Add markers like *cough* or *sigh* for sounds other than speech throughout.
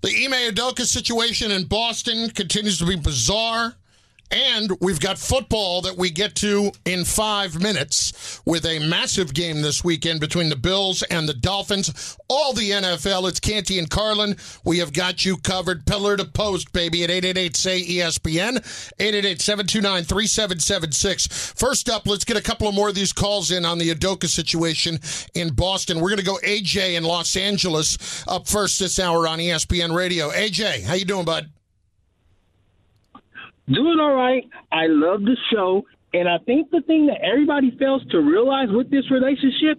The Ime Udoka situation in Boston continues to be bizarre. And we've got football that we get to in five minutes with a massive game this weekend between the Bills and the Dolphins. All the NFL. It's Canty and Carlin. We have got you covered pillar to post, baby, at 888 say ESPN, 888 729 3776. First up, let's get a couple of more of these calls in on the Udoka situation in Boston. We're going to go AJ in Los Angeles up first this hour on ESPN Radio. AJ, how you doing, bud? Doing all right. I love the show. And I think the thing that everybody fails to realize with this relationship,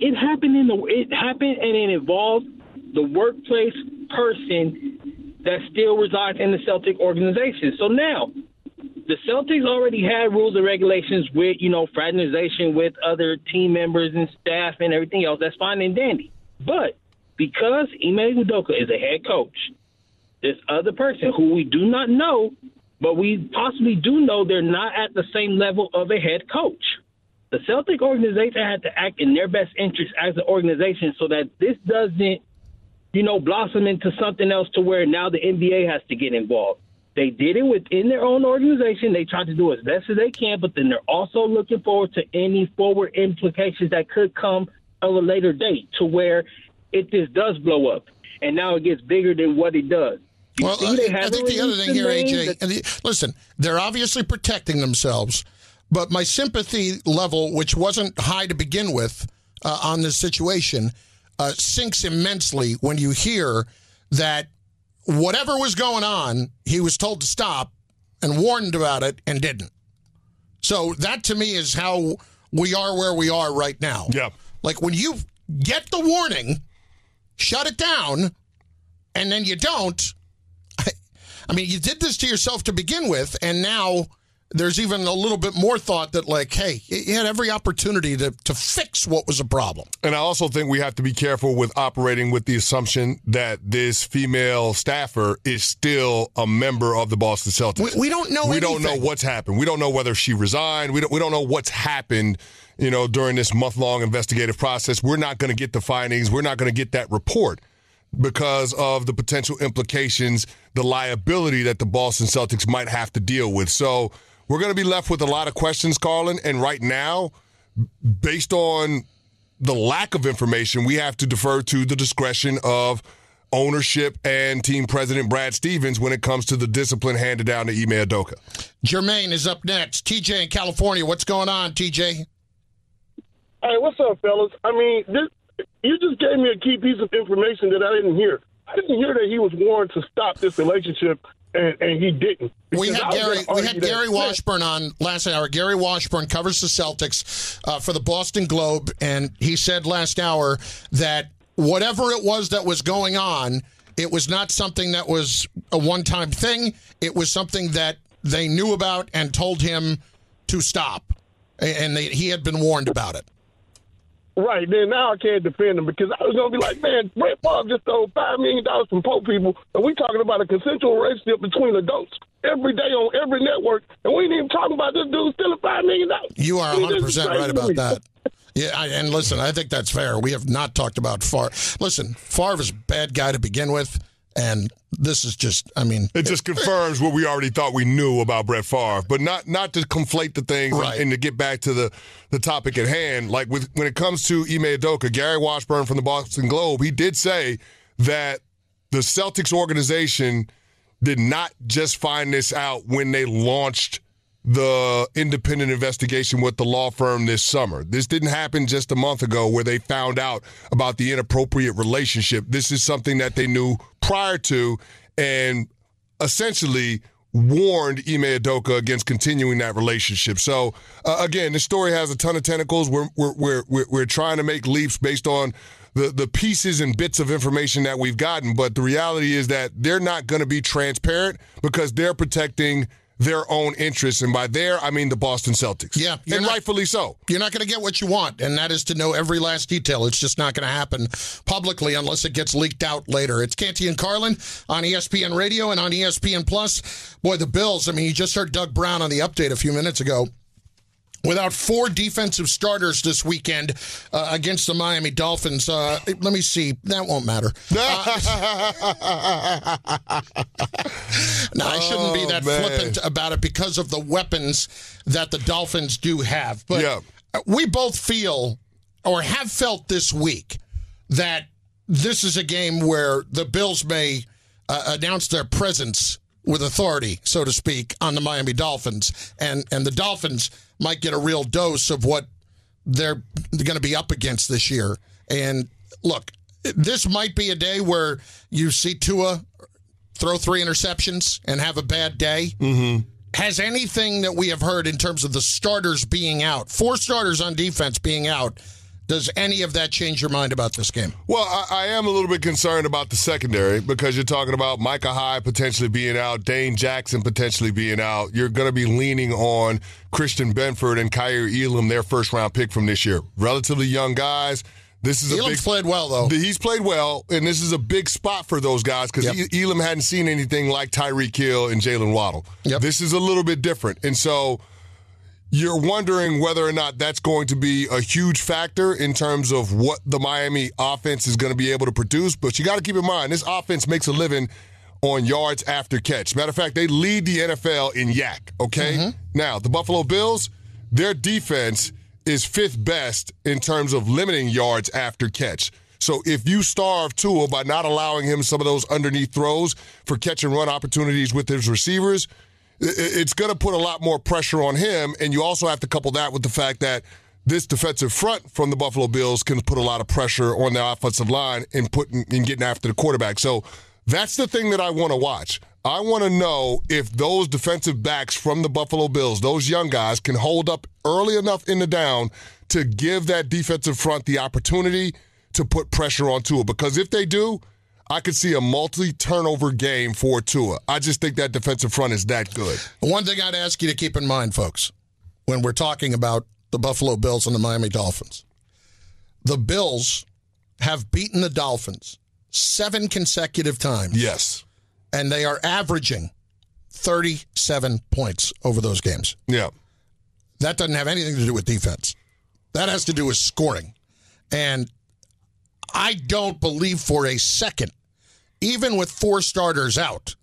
it happened in the it happened and it involved the workplace person that still resides in the Celtic organization. So now the Celtics already had rules and regulations with, you know, fraternization with other team members and staff and everything else. That's fine and dandy. But because Ime Udoka is a head coach, this other person who we do not know but we possibly do know they're not at the same level of a head coach. The Celtic organization had to act in their best interest as an organization so that this doesn't, you know, blossom into something else to where now the NBA has to get involved. They did it within their own organization. They tried to do as best as they can, but then they're also looking forward to any forward implications that could come at a later date to where it just does blow up. And now it gets bigger than what it does. You well, I, I think the other thing here, AJ, the, listen, they're obviously protecting themselves, but my sympathy level, which wasn't high to begin with uh, on this situation, uh, sinks immensely when you hear that whatever was going on, he was told to stop and warned about it and didn't. So that to me is how we are where we are right now. Yeah. Like when you get the warning, shut it down, and then you don't I mean, you did this to yourself to begin with, and now there's even a little bit more thought that, like, hey, you had every opportunity to, to fix what was a problem. And I also think we have to be careful with operating with the assumption that this female staffer is still a member of the Boston Celtics. We, we don't know. We anything. don't know what's happened. We don't know whether she resigned. We don't. We don't know what's happened. You know, during this month long investigative process, we're not going to get the findings. We're not going to get that report because of the potential implications, the liability that the Boston Celtics might have to deal with. So we're going to be left with a lot of questions, Carlin. And right now, based on the lack of information, we have to defer to the discretion of ownership and team president Brad Stevens when it comes to the discipline handed down to Ime Udoka. Jermaine is up next. TJ in California. What's going on, TJ? Hey, what's up, fellas? I mean, this you just gave me a key piece of information that I didn't hear. I didn't hear that he was warned to stop this relationship, and, and he didn't. We had Gary. We had Gary Washburn on last hour. Gary Washburn covers the Celtics uh, for the Boston Globe, and he said last hour that whatever it was that was going on, it was not something that was a one-time thing. It was something that they knew about and told him to stop, and they, he had been warned about it. Right then, now I can't defend him because I was gonna be like, man, Brett Favre just stole five million dollars from poor people, and we talking about a consensual relationship between adults every day on every network, and we ain't even talking about this dude stealing five million dollars. You are 100 percent right about that. *laughs* Yeah, I, and listen, I think that's fair. We have not talked about Favre. Listen, Favre is a bad guy to begin with, and this is just I mean It just confirms what we already thought we knew about Brett Favre. But not not to conflate the things right. and, and, to get back to the, the topic at hand. Like with when it comes to Ime Udoka, Gary Washburn from the Boston Globe, he did say that the Celtics organization did not just find this out when they launched the independent investigation with the law firm this summer. This didn't happen just a month ago where they found out about the inappropriate relationship. This is something that they knew prior to and essentially warned Ime Udoka against continuing that relationship. So uh, again, this story has a ton of tentacles. We're, we're, we're, we're trying to make leaps based on the, the pieces and bits of information that we've gotten. But the reality is that they're not going to be transparent because they're protecting – their own interests. And by there, I mean the Boston Celtics. Yeah. And not, rightfully so. You're not going to get what you want, and that is to know every last detail. It's just not going to happen publicly unless it gets leaked out later. It's Canty and Carlin on ESPN Radio and on ESPN Plus. Boy, the Bills, I mean, you just heard Doug Brown on the update a few minutes ago without four defensive starters this weekend uh, against the Miami Dolphins. Uh, let me see. That won't matter. *laughs* Uh, no, I shouldn't be Oh, that man. flippant about it because of the weapons that the Dolphins do have. But Yeah. we both feel or have felt this week that this is a game where the Bills may uh, announce their presence with authority, so to speak, on the Miami Dolphins, and and the Dolphins might get a real dose of what they're going to be up against this year. And look, this might be a day where you see Tua throw three interceptions and have a bad day. Mm-hmm. Has anything that we have heard in terms of the starters being out, four starters on defense being out, does any of that change your mind about this game? Well, I, I am a little bit concerned about the secondary because you're talking about Micah Hyde potentially being out, Dane Jackson potentially being out. You're going to be leaning on Christian Benford and Kaiir Elam, their first round pick from this year. Relatively young guys. This is a Elam's big. played well, though. He's played well, and this is a big spot for those guys because Yep. Elam hadn't seen anything like Tyreek Hill and Jaylen Waddle. Yep. This is a little bit different, and so you're wondering whether or not that's going to be a huge factor in terms of what the Miami offense is going to be able to produce. But you got to keep in mind, this offense makes a living on yards after catch. Matter of fact, they lead the NFL in YAC, okay? Mm-hmm. Now, the Buffalo Bills, their defense is fifth best in terms of limiting yards after catch. So if you starve Tua by not allowing him some of those underneath throws for catch and run opportunities with his receivers, it's going to put a lot more pressure on him. And you also have to couple that with the fact that this defensive front from the Buffalo Bills can put a lot of pressure on their offensive line and putting and getting after the quarterback. So that's the thing that I want to watch. I want to know if those defensive backs from the Buffalo Bills, those young guys, can hold up early enough in the down to give that defensive front the opportunity to put pressure on Tua. Because if they do, I could see a multi-turnover game for Tua. I just think that defensive front is that good. One thing I'd ask you to keep in mind, folks, when we're talking about the Buffalo Bills and the Miami Dolphins, the Bills have beaten the Dolphins seven consecutive times, Yes. and they are averaging 37 points over those games. Yeah. That doesn't have anything to do with defense. That has to do with scoring. And I don't believe for a second, even with four starters out,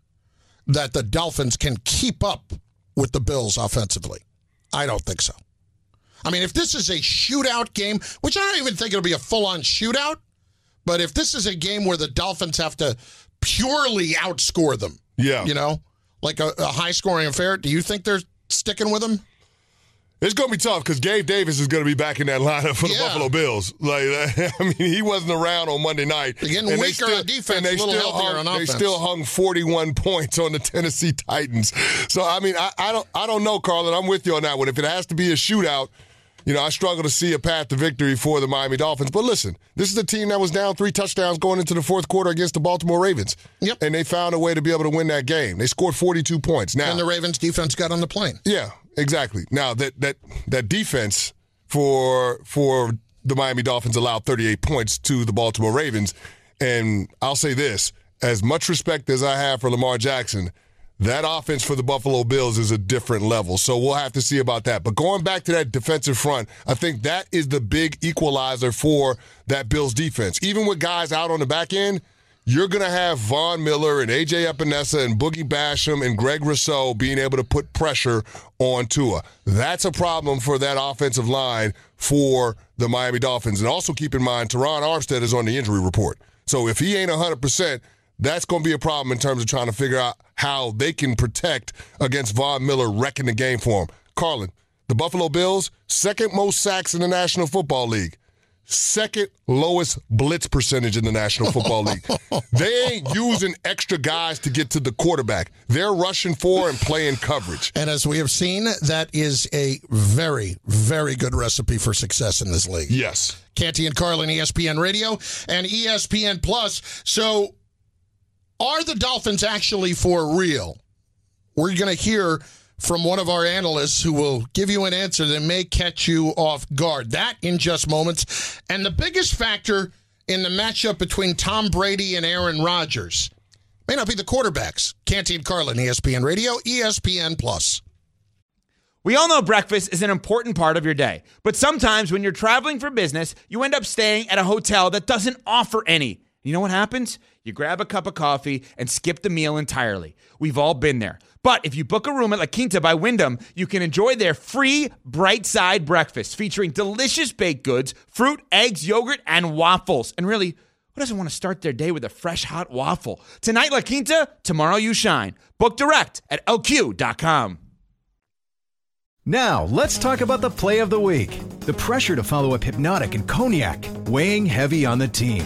that the Dolphins can keep up with the Bills offensively. I don't think so. I mean, if this is a shootout game, which I don't even think it'll be a full on shootout, but if this is a game where the Dolphins have to purely outscore them, Yeah. you know, like a, a high scoring affair, do you think they're sticking with them? It's going to be tough because Gabe Davis is going to be back in that lineup for the Yeah. Buffalo Bills. Like, *laughs* I mean, he wasn't around on Monday night. They're getting And weaker on defense, and they still hung, They still hung 41 *laughs* points on the Tennessee Titans. So, I mean, I, I don't, I don't know, Carlin. I'm with you on that one. If it has to be a shootout, you know, I struggle to see a path to victory for the Miami Dolphins. But listen, this is a team that was down three touchdowns going into the fourth quarter against the Baltimore Ravens. Yep. And they found a way to be able to win that game. They scored 42 points. Now, And the Ravens defense got on the plane. yeah, exactly. Now that that that defense for for the Miami Dolphins allowed 38 points to the Baltimore Ravens, and I'll say this: as much respect as I have for Lamar Jackson, that offense for the Buffalo Bills is a different level. So we'll have to see about that. But going back to that defensive front, I think that is the big equalizer for that Bills defense. Even with guys out on the back end you're going to have Von Miller and AJ Epenesa and Boogie Basham and Greg Rousseau being able to put pressure on Tua. That's a problem for that offensive line for the Miami Dolphins. And also keep in mind, Terron Armstead is on the injury report. So if he ain't 100%, that's going to be a problem in terms of trying to figure out how they can protect against Von Miller wrecking the game for him. Carlin, the Buffalo Bills, second most sacks in the National Football League second lowest blitz percentage in the National Football League. they ain't using extra guys to get to the quarterback. They're rushing for and playing coverage. And as we have seen, that is a very, very good recipe for success in this league. Yes. Canty and Carlin, ESPN Radio and ESPN Plus. So, are the Dolphins actually for real? We're going to hear from one of our analysts who will give you an answer that may catch you off guard. That in just moments. And the biggest factor in the matchup between Tom Brady and Aaron Rodgers may not be the quarterbacks. Canty and Carlin, ESPN Radio, ESPN Plus. We all know breakfast is an important part of your day, but sometimes when you're traveling for business, you end up staying at a hotel that doesn't offer any. You know what happens? You grab a cup of coffee and skip the meal entirely. We've all been there. But if you book a room at La Quinta by Wyndham, you can enjoy their free bright side breakfast featuring delicious baked goods, fruit, eggs, yogurt, and waffles. And really, who doesn't want to start their day with a fresh hot waffle? Tonight, La Quinta, tomorrow, you shine. Book direct at lq.com. Now, let's talk about the play of the week. The pressure to follow up Hpnotiq and Cognac, weighing heavy on the team.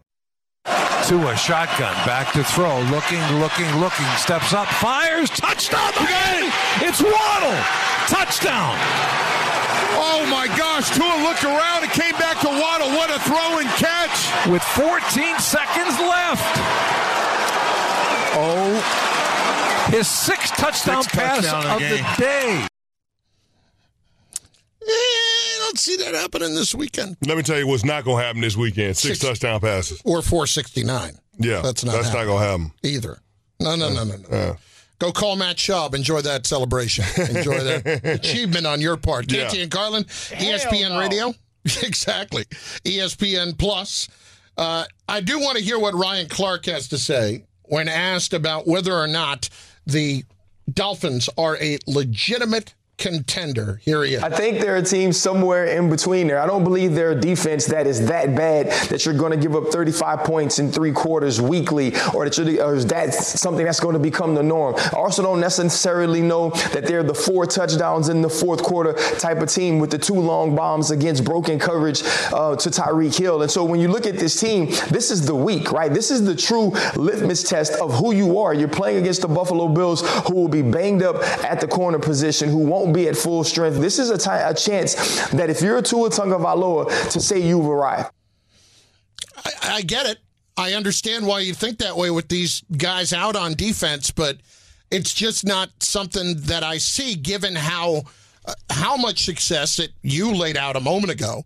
To a shotgun, back to throw, looking, looking, looking, steps up, fires, touchdown Miami! It's Waddle, touchdown! Oh my gosh, Tua looked around and came back to Waddle. What a throw and catch! With 14 seconds left. Oh, his sixth touchdown Sixth pass touchdown of of the the day. I don't see that happening this weekend. Let me tell you what's not going to happen this weekend. Six, Six- touchdown passes. Or 469. Yeah, That's not That's not going to happen. either. No, no, no, no, no. Go call Matt Schaub. Enjoy that celebration. Enjoy that *laughs* achievement on your part. Yeah. Canty and Carlin, E ESPN Radio. *laughs* exactly. ESPN Plus. Uh, I do want to hear what Ryan Clark has to say when asked about whether or not the Dolphins are a legitimate contender. Here he is. I think they're a team somewhere in between there. I don't believe they're a defense that is that bad that you're going to give up 35 points in three quarters weekly, or that you're, or is that something that's going to become the norm. I also don't necessarily know that they're the four touchdowns in the fourth quarter type of team with the two long bombs against broken coverage uh, to Tyreek Hill. And so when you look at this team, this is the week, right? This is the true litmus test of who you are. You're playing against the Buffalo Bills, who will be banged up at the corner position, who won't be at full strength. This is a a chance that if you're a Tua Tagovailoa, to say you've arrived. I, I get it. I understand why you think that way with these guys out on defense, but it's just not something that I see given how uh, how much success that you laid out a moment ago,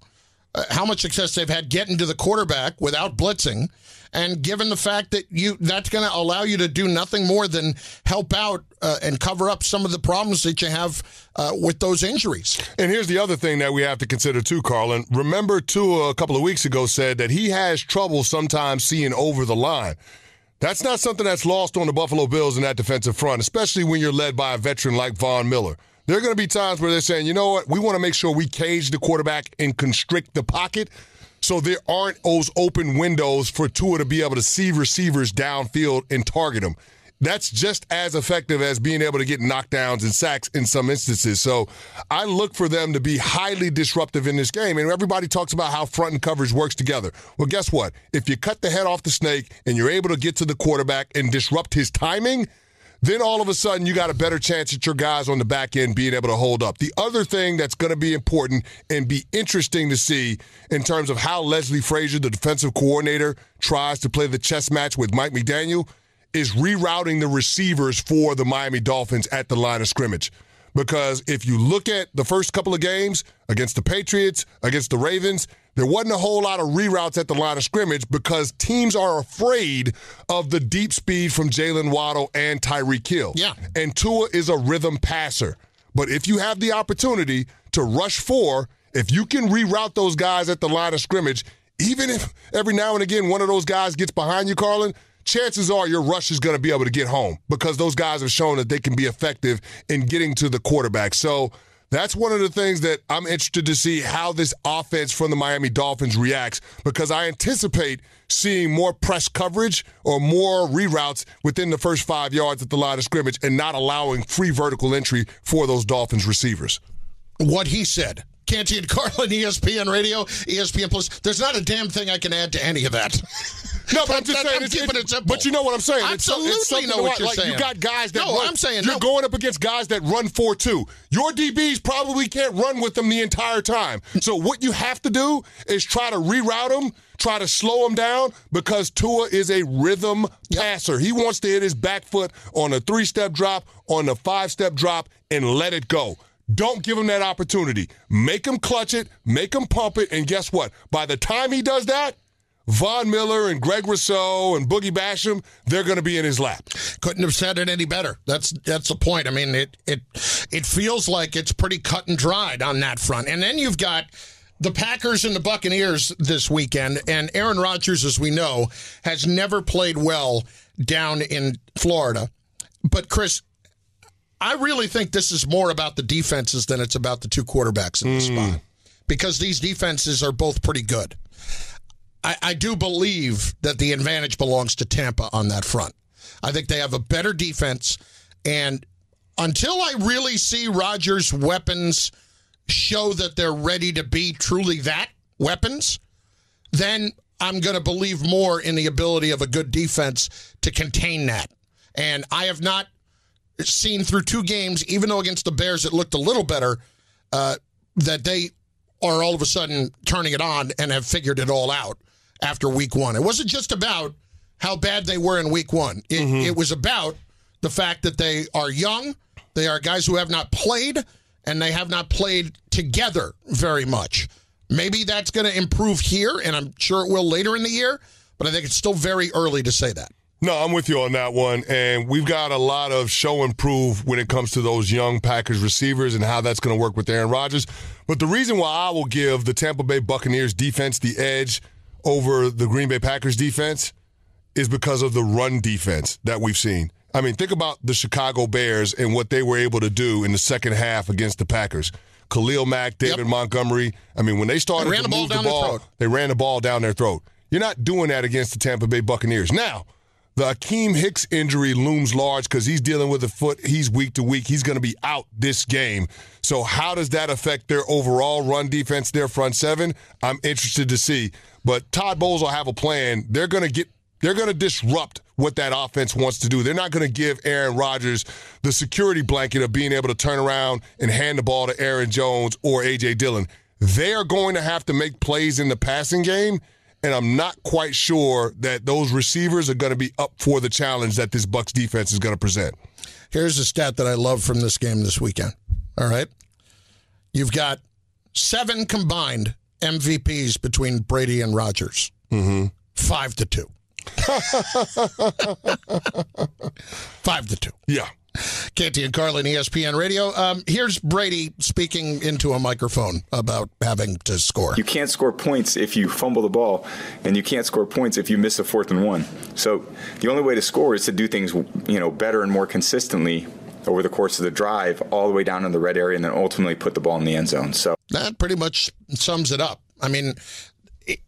uh, how much success they've had getting to the quarterback without blitzing, and given the fact that you that's going to allow you to do nothing more than help out uh, and cover up some of the problems that you have uh, with those injuries. And here's the other thing that we have to consider too, Carlin. Remember, Tua a couple of weeks ago said that he has trouble sometimes seeing over the line. That's not something that's lost on the Buffalo Bills in that defensive front, especially when you're led by a veteran like Von Miller. There are going to be times where they're saying, you know what, we want to make sure we cage the quarterback and constrict the pocket so there aren't those open windows for Tua to be able to see receivers downfield and target them. That's just as effective as being able to get knockdowns and sacks in some instances. So I look for them to be highly disruptive in this game. And everybody talks about how front and coverage works together. Well, guess what? If you cut the head off the snake and you're able to get to the quarterback and disrupt his timing, then all of a sudden you got a better chance at your guys on the back end being able to hold up. The other thing that's going to be important and be interesting to see in terms of how Leslie Frazier, the defensive coordinator, tries to play the chess match with Mike McDaniel is rerouting the receivers for the Miami Dolphins at the line of scrimmage. Because if you look at the first couple of games against the Patriots, against the Ravens, there wasn't a whole lot of reroutes at the line of scrimmage because teams are afraid of the deep speed from Jaylen Waddle and Tyreek Hill. Yeah. And Tua is a rhythm passer. But if you have the opportunity to rush four, if you can reroute those guys at the line of scrimmage, even if every now and again one of those guys gets behind you, Carlin, chances are your rush is going to be able to get home because those guys have shown that they can be effective in getting to the quarterback. So that's one of the things that I'm interested to see how this offense from the Miami Dolphins reacts because I anticipate seeing more press coverage or more reroutes within the first five yards at the line of scrimmage and not allowing free vertical entry for those Dolphins receivers. what he said. Canty and Carlin, ESPN Radio, ESPN Plus. There's not a damn thing I can add to any of that. *laughs* No, but I'm just saying. I'm it's, keeping it's- it simple. But you know what I'm saying? Absolutely it's something know what you're like, saying. You got guys that No, run, I'm saying you're no. going up against guys that run four two. Your DBs probably can't run with them the entire time. So what you have to do is try to reroute them, try to slow them down because Tua is a rhythm passer. He wants to hit his back foot on a three step drop, on a five step drop, and let it go. Don't give him that opportunity. Make him clutch it, make him pump it, and guess what? By the time he does that, Von Miller and Greg Rousseau and Boogie Basham, they're going to be in his lap. Couldn't have said it any better. That's that's the point. I mean, it it it feels like it's pretty cut and dried on that front. And then you've got the Packers and the Buccaneers this weekend, and Aaron Rodgers, as we know, has never played well down in Florida. But Chris, I really think this is more about the defenses than it's about the two quarterbacks in the hmm. spot. Because these defenses are both pretty good. I, I do believe that the advantage belongs to Tampa on that front. I think they have a better defense. And until I really see Rodgers' weapons show that they're ready to be truly that weapons, then I'm going to believe more in the ability of a good defense to contain that. And I have not seen through two games, even though against the Bears it looked a little better, uh, that they are all of a sudden turning it on and have figured it all out after week one. It wasn't just about how bad they were in week one, it, mm-hmm. it was about the fact that they are young, they are guys who have not played, and they have not played together very much. Maybe that's going to improve here, and I'm sure it will later in the year, but I think it's still very early to say that. No, I'm with you on that one. And we've got a lot of show and prove when it comes to those young Packers receivers and how that's going to work with Aaron Rodgers. But the reason why I will give the Tampa Bay Buccaneers defense the edge over the Green Bay Packers defense is because of the run defense that we've seen. I mean, think about the Chicago Bears and what they were able to do in the second half against the Packers. Khalil Mack, David Yep. Montgomery. I mean, when they started They ran to the ball down the their ball, throat. they ran the ball down their throat. You're not doing that against the Tampa Bay Buccaneers. Now, the Akiem Hicks injury looms large because he's dealing with a foot. He's week to week. He's going to be out this game. So, how does that affect their overall run defense, their front seven? I'm interested to see. But Todd Bowles will have a plan. They're going to get. They're going to disrupt what that offense wants to do. They're not going to give Aaron Rodgers the security blanket of being able to turn around and hand the ball to Aaron Jones or A.J. Dillon. They are going to have to make plays in the passing game, and I'm not quite sure that those receivers are going to be up for the challenge that this Bucks defense is going to present. Here's a stat that I love from this game this weekend. All right. You've got seven combined MVPs between Brady and Rodgers. Mm-hmm. Five to two. *laughs* Five to two. Yeah. Canty and Carlin, ESPN Radio. Um, here's Brady speaking into a microphone about having to score. You can't score points if you fumble the ball, and you can't score points if you miss a fourth and one. So the only way to score is to do things, you know, better and more consistently over the course of the drive, all the way down in the red area, and then ultimately put the ball in the end zone. So That pretty much sums it up. I mean,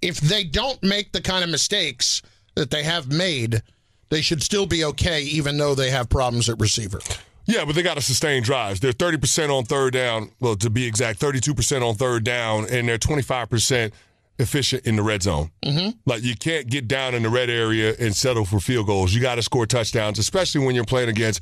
if they don't make the kind of mistakes that they have made, they should still be okay, even though they have problems at receiver. Yeah, but they got to sustain drives. They're 30% on third down. Well, to be exact, 32% on third down, and they're 25% efficient in the red zone. Mm-hmm. Like, you can't get down in the red area and settle for field goals. You got to score touchdowns, especially when you're playing against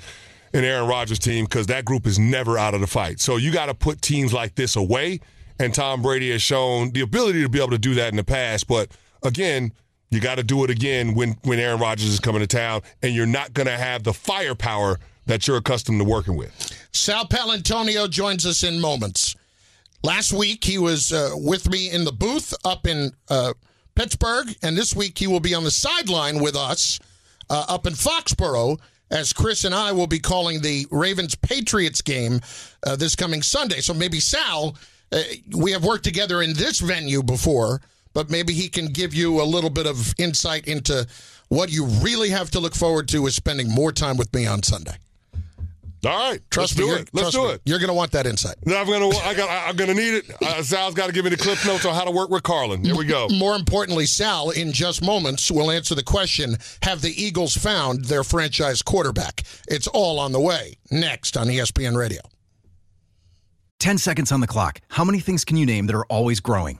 an Aaron Rodgers team, because that group is never out of the fight. So you got to put teams like this away. And Tom Brady has shown the ability to be able to do that in the past. But again, you got to do it again when, when Aaron Rodgers is coming to town, and you're not going to have the firepower that you're accustomed to working with. Sal Paolantonio joins us in moments. Last week, he was uh, with me in the booth up in uh, Pittsburgh, and this week he will be on the sideline with us uh, up in Foxborough as Chris and I will be calling the Ravens Patriots game uh, this coming Sunday. So maybe Sal, uh, we have worked together in this venue before, but maybe he can give you a little bit of insight into what you really have to look forward to is spending more time with me on Sunday. All right, Trust let's me, do you're- it. Let's trust do me, it. You're going to want that insight. Then I'm gonna, I got, I'm gonna need it. Uh, Sal's got to give me the clip notes on how to work with Carlin. Here we go. More importantly, Sal, in just moments, will answer the question Have the Eagles found their franchise quarterback? It's all on the way. Next on ESPN Radio. 10 seconds on the clock. How many things can you name that are always growing?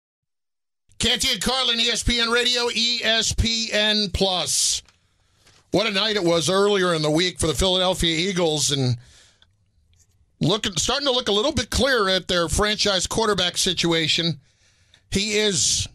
Canty and Carlin, ESPN Radio, ESPN Plus. What a night it was earlier in the week for the Philadelphia Eagles, and looking starting to look a little bit clearer at their franchise quarterback situation. He is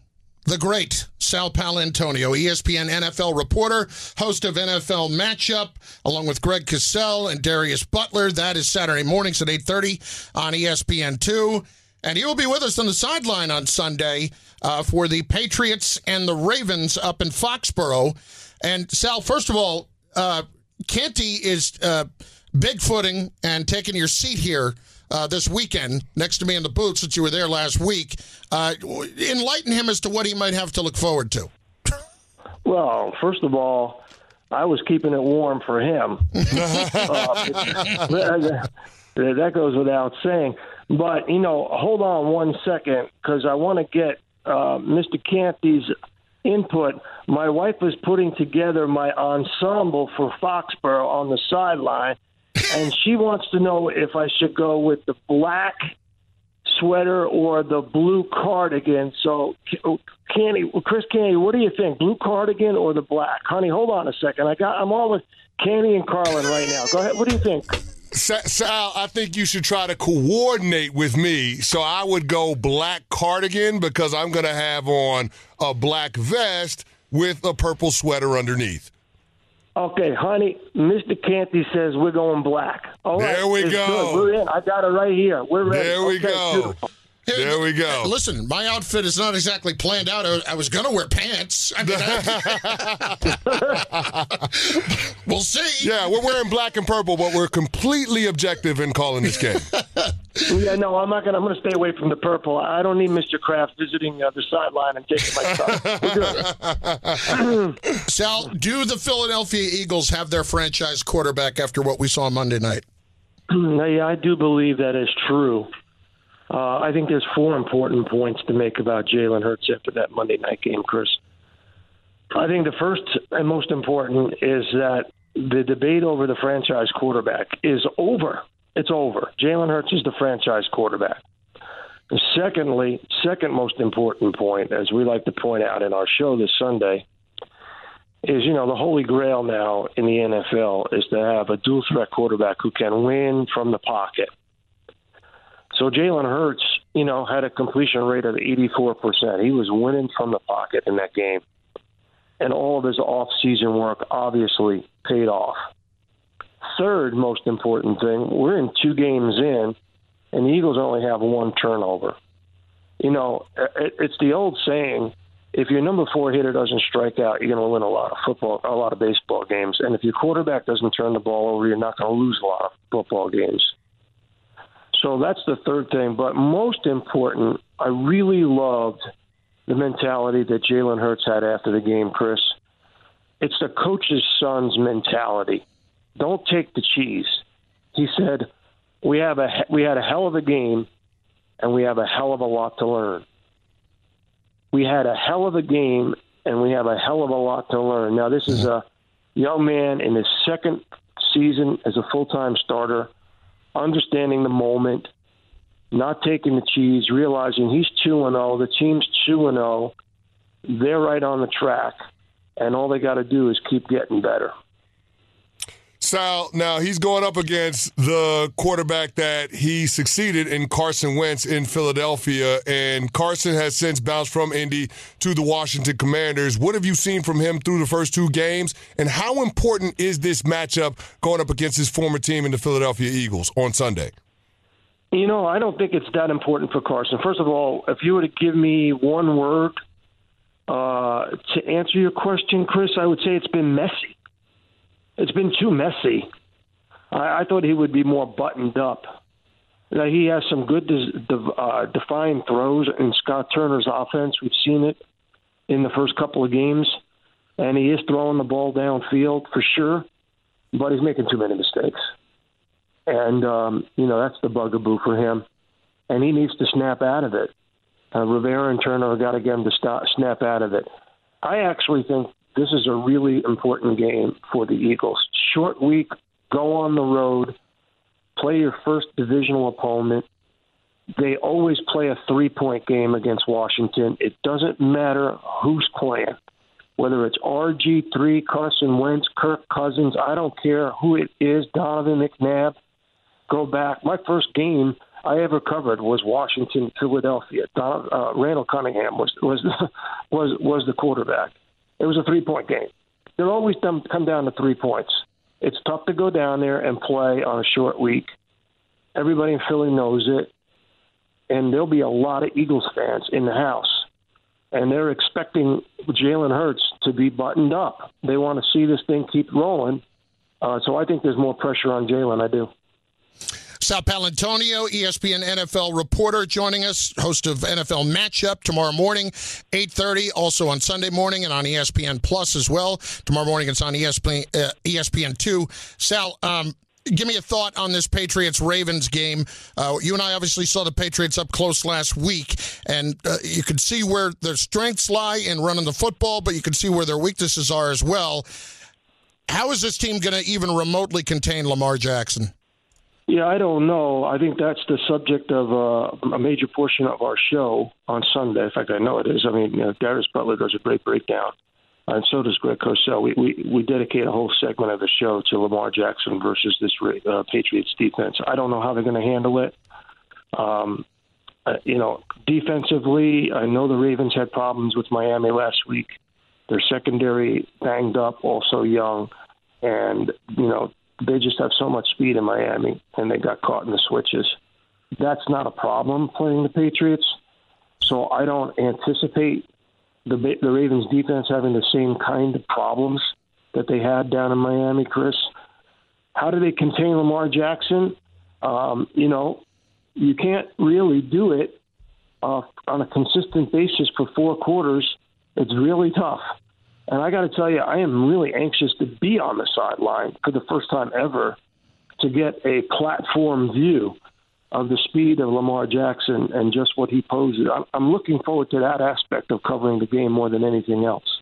the great Sal Paolantonio, ESPN NFL reporter, host of NFL Matchup, along with Greg Cosell and Darius Butler. That is Saturday mornings at 8.30 on ESPN2. And he will be with us on the sideline on Sunday uh, for the Patriots and the Ravens up in Foxborough. And Sal, first of all, uh, Canty is uh, bigfooting and taking your seat here uh, this weekend next to me in the booth since you were there last week. Uh, enlighten him as to what he might have to look forward to. Well, first of all, I was keeping it warm for him. *laughs* uh, that goes without saying. But, you know, hold on one second because I want to get uh, Mr. Canty's input. My wife was putting together my ensemble for Foxborough on the sideline, and she wants to know if I should go with the black sweater or the blue cardigan. So, Canty, Chris Canty, what do you think? Blue cardigan or the black? Honey, hold on a second. I got. I'm on with Canty and Carlin right now. Go ahead. What do you think? Sal, I think you should try to coordinate with me. So I would go black cardigan because I'm going to have on a black vest with a purple sweater underneath. Okay, honey, Mr. Canty says we're going black. All there right, we go. Good. We're in. I got it right here. We're ready. There we okay, go. Beautiful. There we go. Listen, my outfit is not exactly planned out. I was going to wear pants. I mean, I, *laughs* we'll see. Yeah, we're wearing black and purple, but we're completely objective in calling this game. *laughs* yeah, no, I'm not gonna. I'm gonna stay away from the purple. I don't need Mr. Kraft visiting uh, the sideline and taking my stuff. *laughs* Sal, do the Philadelphia Eagles have their franchise quarterback after what we saw Monday night? *clears throat* yeah, I do believe that is true. Uh, I think there's four important points to make about Jalen Hurts after that Monday night game, Chris. I think the first and most important is that the debate over the franchise quarterback is over. It's over. Jalen Hurts is the franchise quarterback. And secondly, second most important point, as we like to point out in our show this Sunday, is you know the holy grail now in the NFL is to have a dual threat quarterback who can win from the pocket. So Jalen Hurts, you know, had a completion rate of 84%. He was winning from the pocket in that game. And all of his off-season work obviously paid off. Third most important thing, we're in two games in, and the Eagles only have one turnover. You know, it's the old saying, if your number four hitter doesn't strike out, you're going to win a lot of football, a lot of baseball games. And if your quarterback doesn't turn the ball over, you're not going to lose a lot of football games. So that's the third thing. But most important, I really loved the mentality that Jalen Hurts had after the game, Chris. It's the coach's son's mentality. Don't take the cheese. He said, "We have a we had a hell of a game, and we have a hell of a lot to learn. We had a hell of a game, and we have a hell of a lot to learn." Now, this is a young man in his second season as a full time starter understanding the moment, not taking the cheese, realizing he's 2 and 0, the team's 2 and 0, they're right on the track, and all they got to do is keep getting better. Sal, now he's going up against the quarterback that he succeeded in Carson Wentz in Philadelphia, and Carson has since bounced from Indy to the Washington Commanders. What have you seen from him through the first two games, and how important is this matchup going up against his former team in the Philadelphia Eagles on Sunday? You know, I don't think it's that important for Carson. First of all, if you were to give me one word uh, to answer your question, Chris, I would say it's been messy it's been too messy. I, I thought he would be more buttoned up. Now, he has some good uh, defined throws in Scott Turner's offense. We've seen it in the first couple of games, and he is throwing the ball downfield for sure, but he's making too many mistakes. And, um, you know, that's the bugaboo for him. And he needs to snap out of it. Uh, Rivera and Turner have got to get him to stop, snap out of it. I actually think this is a really important game for the Eagles. Short week, go on the road, play your first divisional opponent. They always play a three point game against Washington. It doesn't matter who's playing, whether it's RG3, Carson Wentz, Kirk Cousins, I don't care who it is, Donovan McNabb. Go back. My first game I ever covered was Washington, Philadelphia. Don, uh, Randall Cunningham was was *laughs* was was the quarterback. It was a three point game. They'll always come down to three points. It's tough to go down there and play on a short week. Everybody in Philly knows it. And there'll be a lot of Eagles fans in the house. And they're expecting Jalen Hurts to be buttoned up. They want to see this thing keep rolling. Uh, so I think there's more pressure on Jalen. I do. Sal Paolantonio, ESPN NFL reporter, joining us, host of NFL Matchup tomorrow morning, 8.30, also on Sunday morning and on ESPN Plus as well. Tomorrow morning it's on ESPN, uh, ESPN2. Sal, um, give me a thought on this Patriots Ravens game. Uh, you and I obviously saw the Patriots up close last week, and uh, you could see where their strengths lie in running the football, but you can see where their weaknesses are as well. How is this team going to even remotely contain Lamar Jackson? Yeah, I don't know. I think that's the subject of uh, a major portion of our show on Sunday. In fact, I know it is. I mean, you know, Darius Butler does a great breakdown, and so does Greg Cosell. We, we we dedicate a whole segment of the show to Lamar Jackson versus this uh, Patriots defense. I don't know how they're going to handle it. Um, uh, you know, defensively, I know the Ravens had problems with Miami last week. Their secondary banged up, also young, and you know they just have so much speed in Miami, and they got caught in the switches. That's not a problem playing the Patriots. So I don't anticipate the the Ravens defense having the same kind of problems that they had down in Miami, Chris. How do they contain Lamar Jackson? Um, you know, you can't really do it uh, on a consistent basis for four quarters. It's really tough. And I got to tell you, I am really anxious to be on the sideline for the first time ever to get a platform view of the speed of Lamar Jackson and just what he poses. I'm looking forward to that aspect of covering the game more than anything else.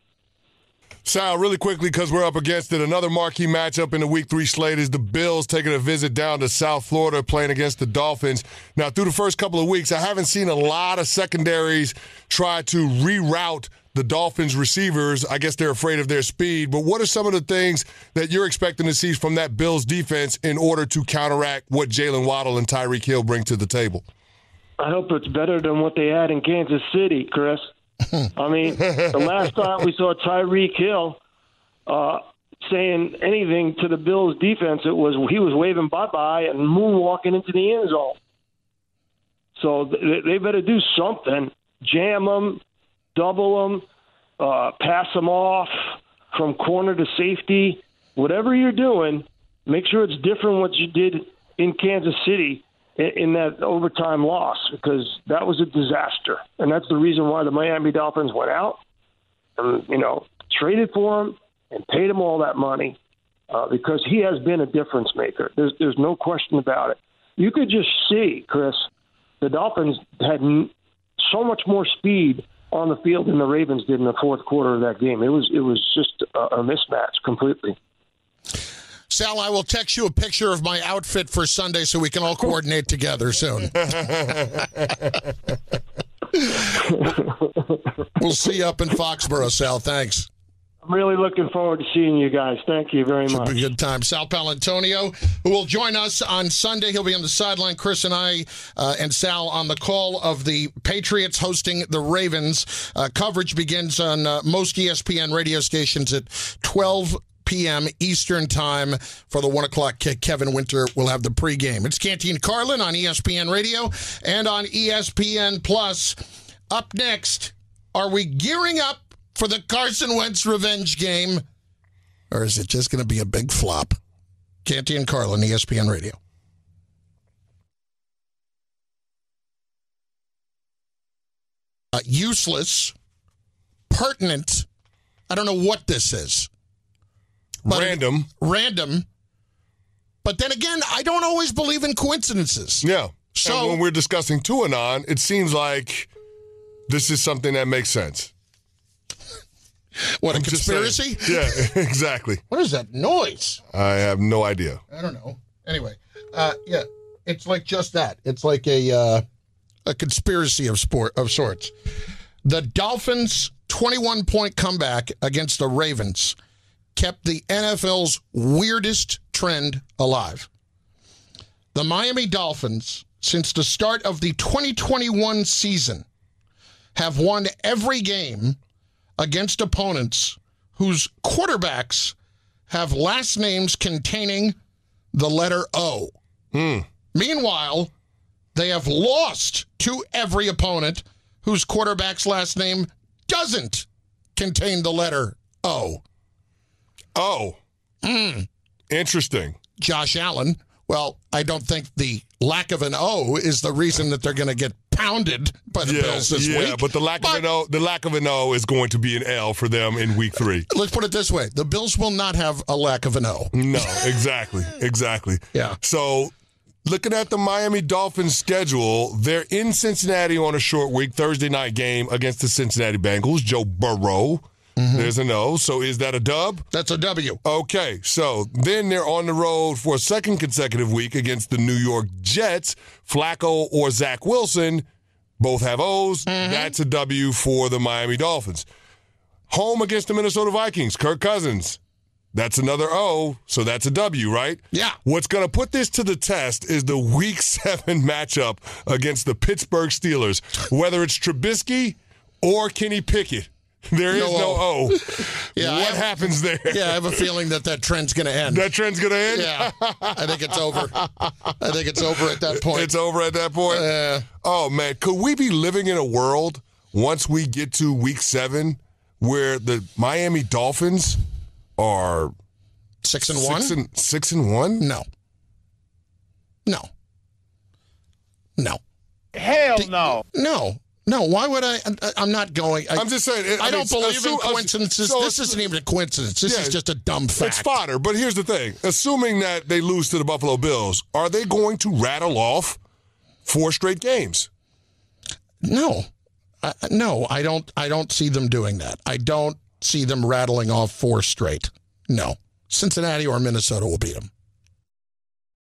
Sal, really quickly, because we're up against it, another marquee matchup in the Week 3 slate is the Bills taking a visit down to South Florida playing against the Dolphins. Now, through the first couple of weeks, I haven't seen a lot of secondaries try to reroute the Dolphins receivers. I guess they're afraid of their speed. But what are some of the things that you're expecting to see from that Bills defense in order to counteract what Jaylen Waddle and Tyreek Hill bring to the table? I hope it's better than what they had in Kansas City, Chris. *laughs* I mean, the last time we saw Tyreek Hill uh, saying anything to the Bills defense, it was he was waving bye bye and moonwalking into the end zone. So they better do something. Jam them, double them, uh, pass them off from corner to safety. Whatever you're doing, make sure it's different what you did in Kansas City in, in that overtime loss because that was a disaster, and that's the reason why the Miami Dolphins went out and you know traded for him and paid him all that money uh, because he has been a difference maker. There's there's no question about it. You could just see, Chris, the Dolphins had so much more speed on the field than the Ravens did in the fourth quarter of that game. It was it was just a, a mismatch completely. Sal, I will text you a picture of my outfit for Sunday so we can all coordinate together soon. *laughs* we'll see you up in Foxborough, Sal. Thanks. I'm really looking forward to seeing you guys. Thank you very Should much. be a good time. Sal Paolantonio, who will join us on Sunday. He'll be on the sideline. Chris and I uh, and Sal on the call of the Patriots hosting the Ravens. Uh, coverage begins on uh, most ESPN radio stations at 12 p.m. Eastern Time for the 1 o'clock kick. Kevin Winter will have the pregame. It's Canty Carlin on ESPN Radio and on ESPN Plus. Up next, are we gearing up for the Carson Wentz revenge game? Or is it just going to be a big flop? Canty and Carlin, ESPN Radio. Uh, useless, pertinent. I don't know what this is. But Random. Random. But then again, I don't always believe in coincidences. Yeah. So- and when we're discussing Tuanon, it seems like this is something that makes sense. What, a I'm saying. conspiracy? Yeah, *laughs* exactly. What is that noise? I have no idea. I don't know. Anyway, uh, yeah, it's like just that. It's like a uh, a conspiracy of sport of sorts. The Dolphins' 21 point comeback against the Ravens kept the NFL's weirdest trend alive. The Miami Dolphins, since the start of the 2021 season, have won every game against opponents whose quarterbacks have last names containing the letter O. Hmm. Meanwhile, they have lost to every opponent whose quarterback's last name doesn't contain the letter O. Oh. Interesting. Josh Allen. Well, I don't think the lack of an O is the reason that they're going to get pounded by the yeah, Bills this yeah, week. Yeah, but the lack of an O, the lack of an O is going to be an L for them in week three. Let's put it this way: the Bills will not have a lack of an O. No, exactly, exactly. Yeah. So, looking at the Miami Dolphins schedule, they're in Cincinnati on a short week, Thursday night game against the Cincinnati Bengals. Joe Burrow. Mm-hmm. There's an O. So is that a dub? That's a W. Okay. So then they're on the road for a second consecutive week against the New York Jets. Flacco or Zach Wilson both have O's. Mm-hmm. That's a W for the Miami Dolphins. Home against the Minnesota Vikings. Kirk Cousins. That's another O, so that's a W, right? Yeah. What's going to put this to the test is the Week *laughs* 7 matchup against the Pittsburgh Steelers. Whether it's Trubisky or Kenny Pickett, there is No no O. O. *laughs* Yeah, what have- happens there? *laughs* Yeah, I have a feeling that that trend's going to end. That trend's going to end? yeah, I think it's over. I think it's over at that point. It's over at that point? Uh, oh, man. Could we be living in a world once we get to week seven where the Miami Dolphins are six and one. six and, six and one? No. No. No. Hell no. No. No. Why would I? I- I'm not going. I, I'm just saying. I, mean, don't believe assume- in coincidences. so this isn't even a coincidence. This Yeah, is just a dumb fact. It's fodder, but here's the thing. Assuming that they lose to the Buffalo Bills, are they going to rattle off four straight games? No, uh, no, I don't. I don't see them doing that. I don't see them rattling off four straight. No, Cincinnati or Minnesota will beat them.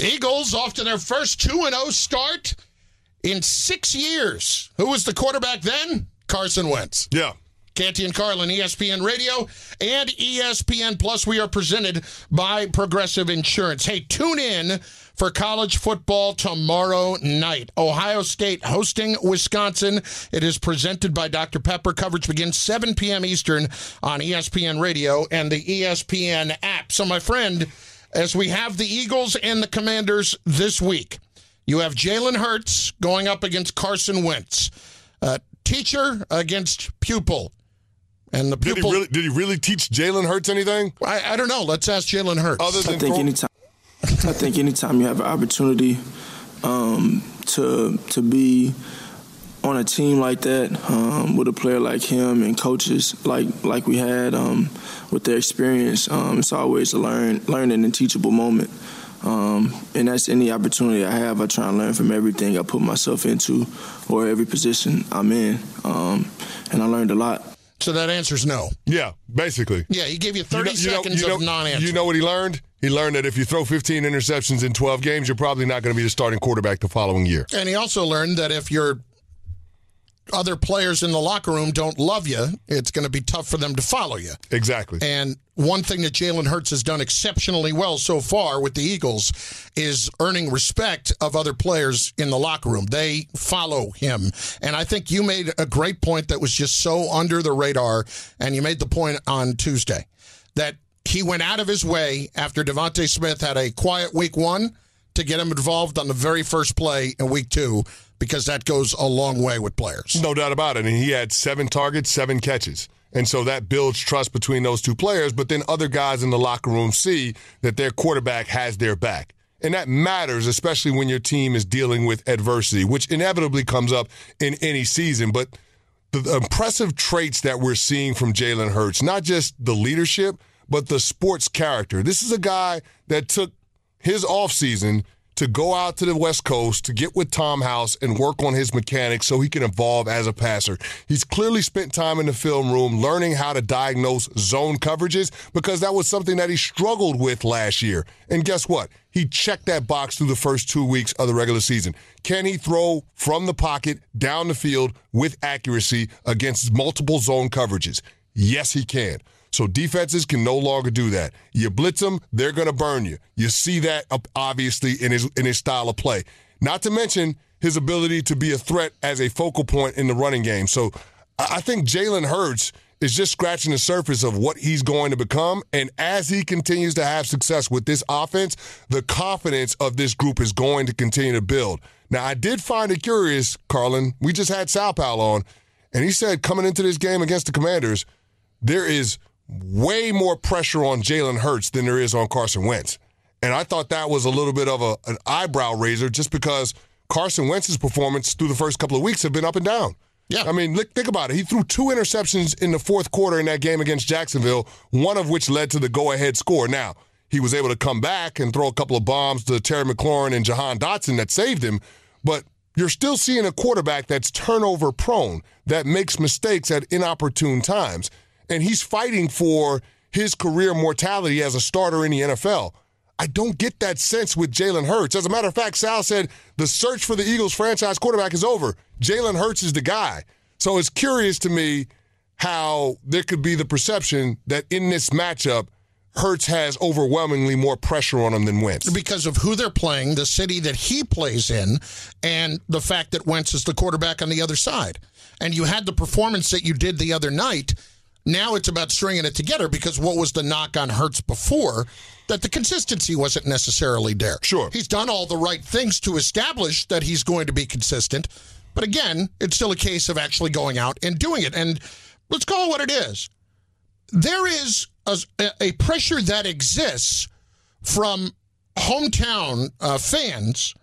Eagles off to their first 2 0 start in six years. Who was the quarterback then? Carson Wentz. Yeah. Canty and Carlin, ESPN Radio and ESPN Plus. We are presented by Progressive Insurance. Hey, tune in for college football tomorrow night. Ohio State hosting Wisconsin. It is presented by Dr. Pepper. Coverage begins 7 p.m. Eastern on ESPN Radio and the ESPN app. So, my friend, as we have the Eagles and the Commanders this week, you have Jalen Hurts going up against Carson Wentz. Uh, teacher against pupil. And the Did he pupil. really, did he really teach Jalen Hurts anything? I, I don't know. Let's ask Jalen Hurts. Other I than think throw- anytime, I think anytime you have an opportunity um, to to be on a team like that, um, with a player like him and coaches like like we had um, with their experience, um, it's always a learn learning and teachable moment. Um, and that's any opportunity I have. I try and learn from everything I put myself into, or every position I'm in. Um, and I learned a lot. So that answer's no. Yeah, basically. Yeah, he gave you 30 You know- you know- seconds you know- of non-answer. You know what he learned? He learned that if you throw 15 interceptions in 12 games, you're probably not going to be the starting quarterback the following year. And he also learned that if your other players in the locker room don't love you, it's going to be tough for them to follow you. Exactly. And one thing that Jalen Hurts has done exceptionally well so far with the Eagles is earning respect of other players in the locker room. They follow him. And I think you made a great point that was just so under the radar. And you made the point on Tuesday that he went out of his way after DeVonta Smith had a quiet week one to get him involved on the very first play in week two because that goes a long way with players. No doubt about it. And he had seven targets, seven catches. And so that builds trust between those two players. But then other guys in the locker room see that their quarterback has their back. And that matters, especially when your team is dealing with adversity, which inevitably comes up in any season. But the, impressive traits that we're seeing from Jalen Hurts, not just the leadership, but the sports character. This is a guy that took his offseason to go out to the West Coast to get with Tom House and work on his mechanics so he can evolve as a passer. He's clearly spent time in the film room learning how to diagnose zone coverages because that was something that he struggled with last year. And guess what? He checked that box through the first two weeks of the regular season. Can he throw from the pocket down the field with accuracy against multiple zone coverages? Yes, he can. So defenses can no longer do that. You blitz them, they're going to burn you. You see that obviously in his in his style of play. Not to mention his ability to be a threat as a focal point in the running game. So I think Jalen Hurts is just scratching the surface of what he's going to become. And as he continues to have success with this offense, the confidence of this group is going to continue to build. Now, I did find it curious, Carlin. We just had Sal Powell on, and he said coming into this game against the Commanders, there is way more pressure on Jalen Hurts than there is on Carson Wentz. And I thought that was a little bit of a, an eyebrow raiser just because Carson Wentz's performance through the first couple of weeks have been up and down. Yeah. I mean, look, think about it. He threw two interceptions in the fourth quarter in that game against Jacksonville, one of which led to the go ahead score. Now, he was able to come back and throw a couple of bombs to Terry McLaurin and Jahan Dotson that saved him, but you're still seeing a quarterback that's turnover prone, that makes mistakes at inopportune times. And he's fighting for his career mortality as a starter in the NFL. I don't get that sense with Jalen Hurts. As a matter of fact, Sal said the search for the Eagles franchise quarterback is over. Jalen Hurts is the guy. So it's curious to me how there could be the perception that in this matchup, Hurts has overwhelmingly more pressure on him than Wentz. because of who they're playing, the city that he plays in, and the fact that Wentz is the quarterback on the other side. And you had the performance that you did the other night. Now it's about stringing it together because what was the knock on Hurts before? That the consistency wasn't necessarily there. Sure. He's done all the right things to establish that he's going to be consistent. But again, it's still a case of actually going out and doing it. And let's call it what it is. There is a, a pressure that exists from hometown uh, fans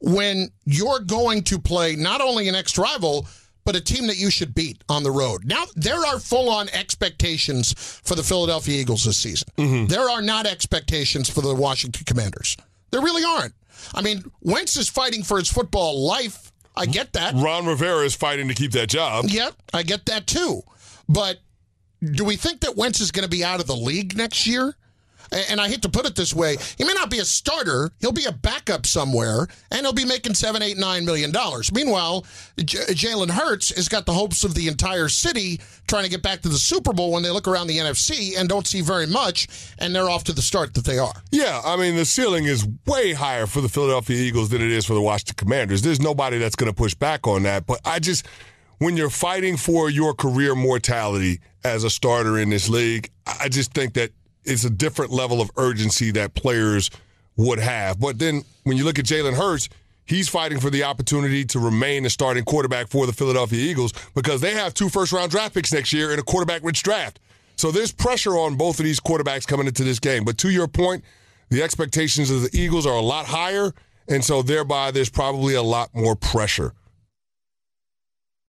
when you're going to play not only an ex rival, but a team that you should beat on the road. Now, there are full on expectations for the Philadelphia Eagles this season. Mm-hmm. There are not expectations for the Washington Commanders. There really aren't. I mean, Wentz is fighting for his football life. I get that. Ron Rivera is fighting to keep that job. Yep, I get that too. But do we think that Wentz is going to be out of the league next year? And I hate to put it this way, he may not be a starter. He'll be a backup somewhere, and he'll be making seven, eight, nine million dollars. Meanwhile, J- Jalen Hurts has got the hopes of the entire city trying to get back to the Super Bowl when they look around the NFC and don't see very much, and they're off to the start that they are. Yeah, I mean, the ceiling is way higher for the Philadelphia Eagles than it is for the Washington Commanders. There's nobody that's going to push back on that. But I just, when you're fighting for your career mortality as a starter in this league, I just think that it's a different level of urgency that players would have. But then when you look at Jalen Hurts, he's fighting for the opportunity to remain the starting quarterback for the Philadelphia Eagles because they have two first round draft picks next year in a quarterback rich draft. So there's pressure on both of these quarterbacks coming into this game. But to your point, the expectations of the Eagles are a lot higher. And so thereby there's probably a lot more pressure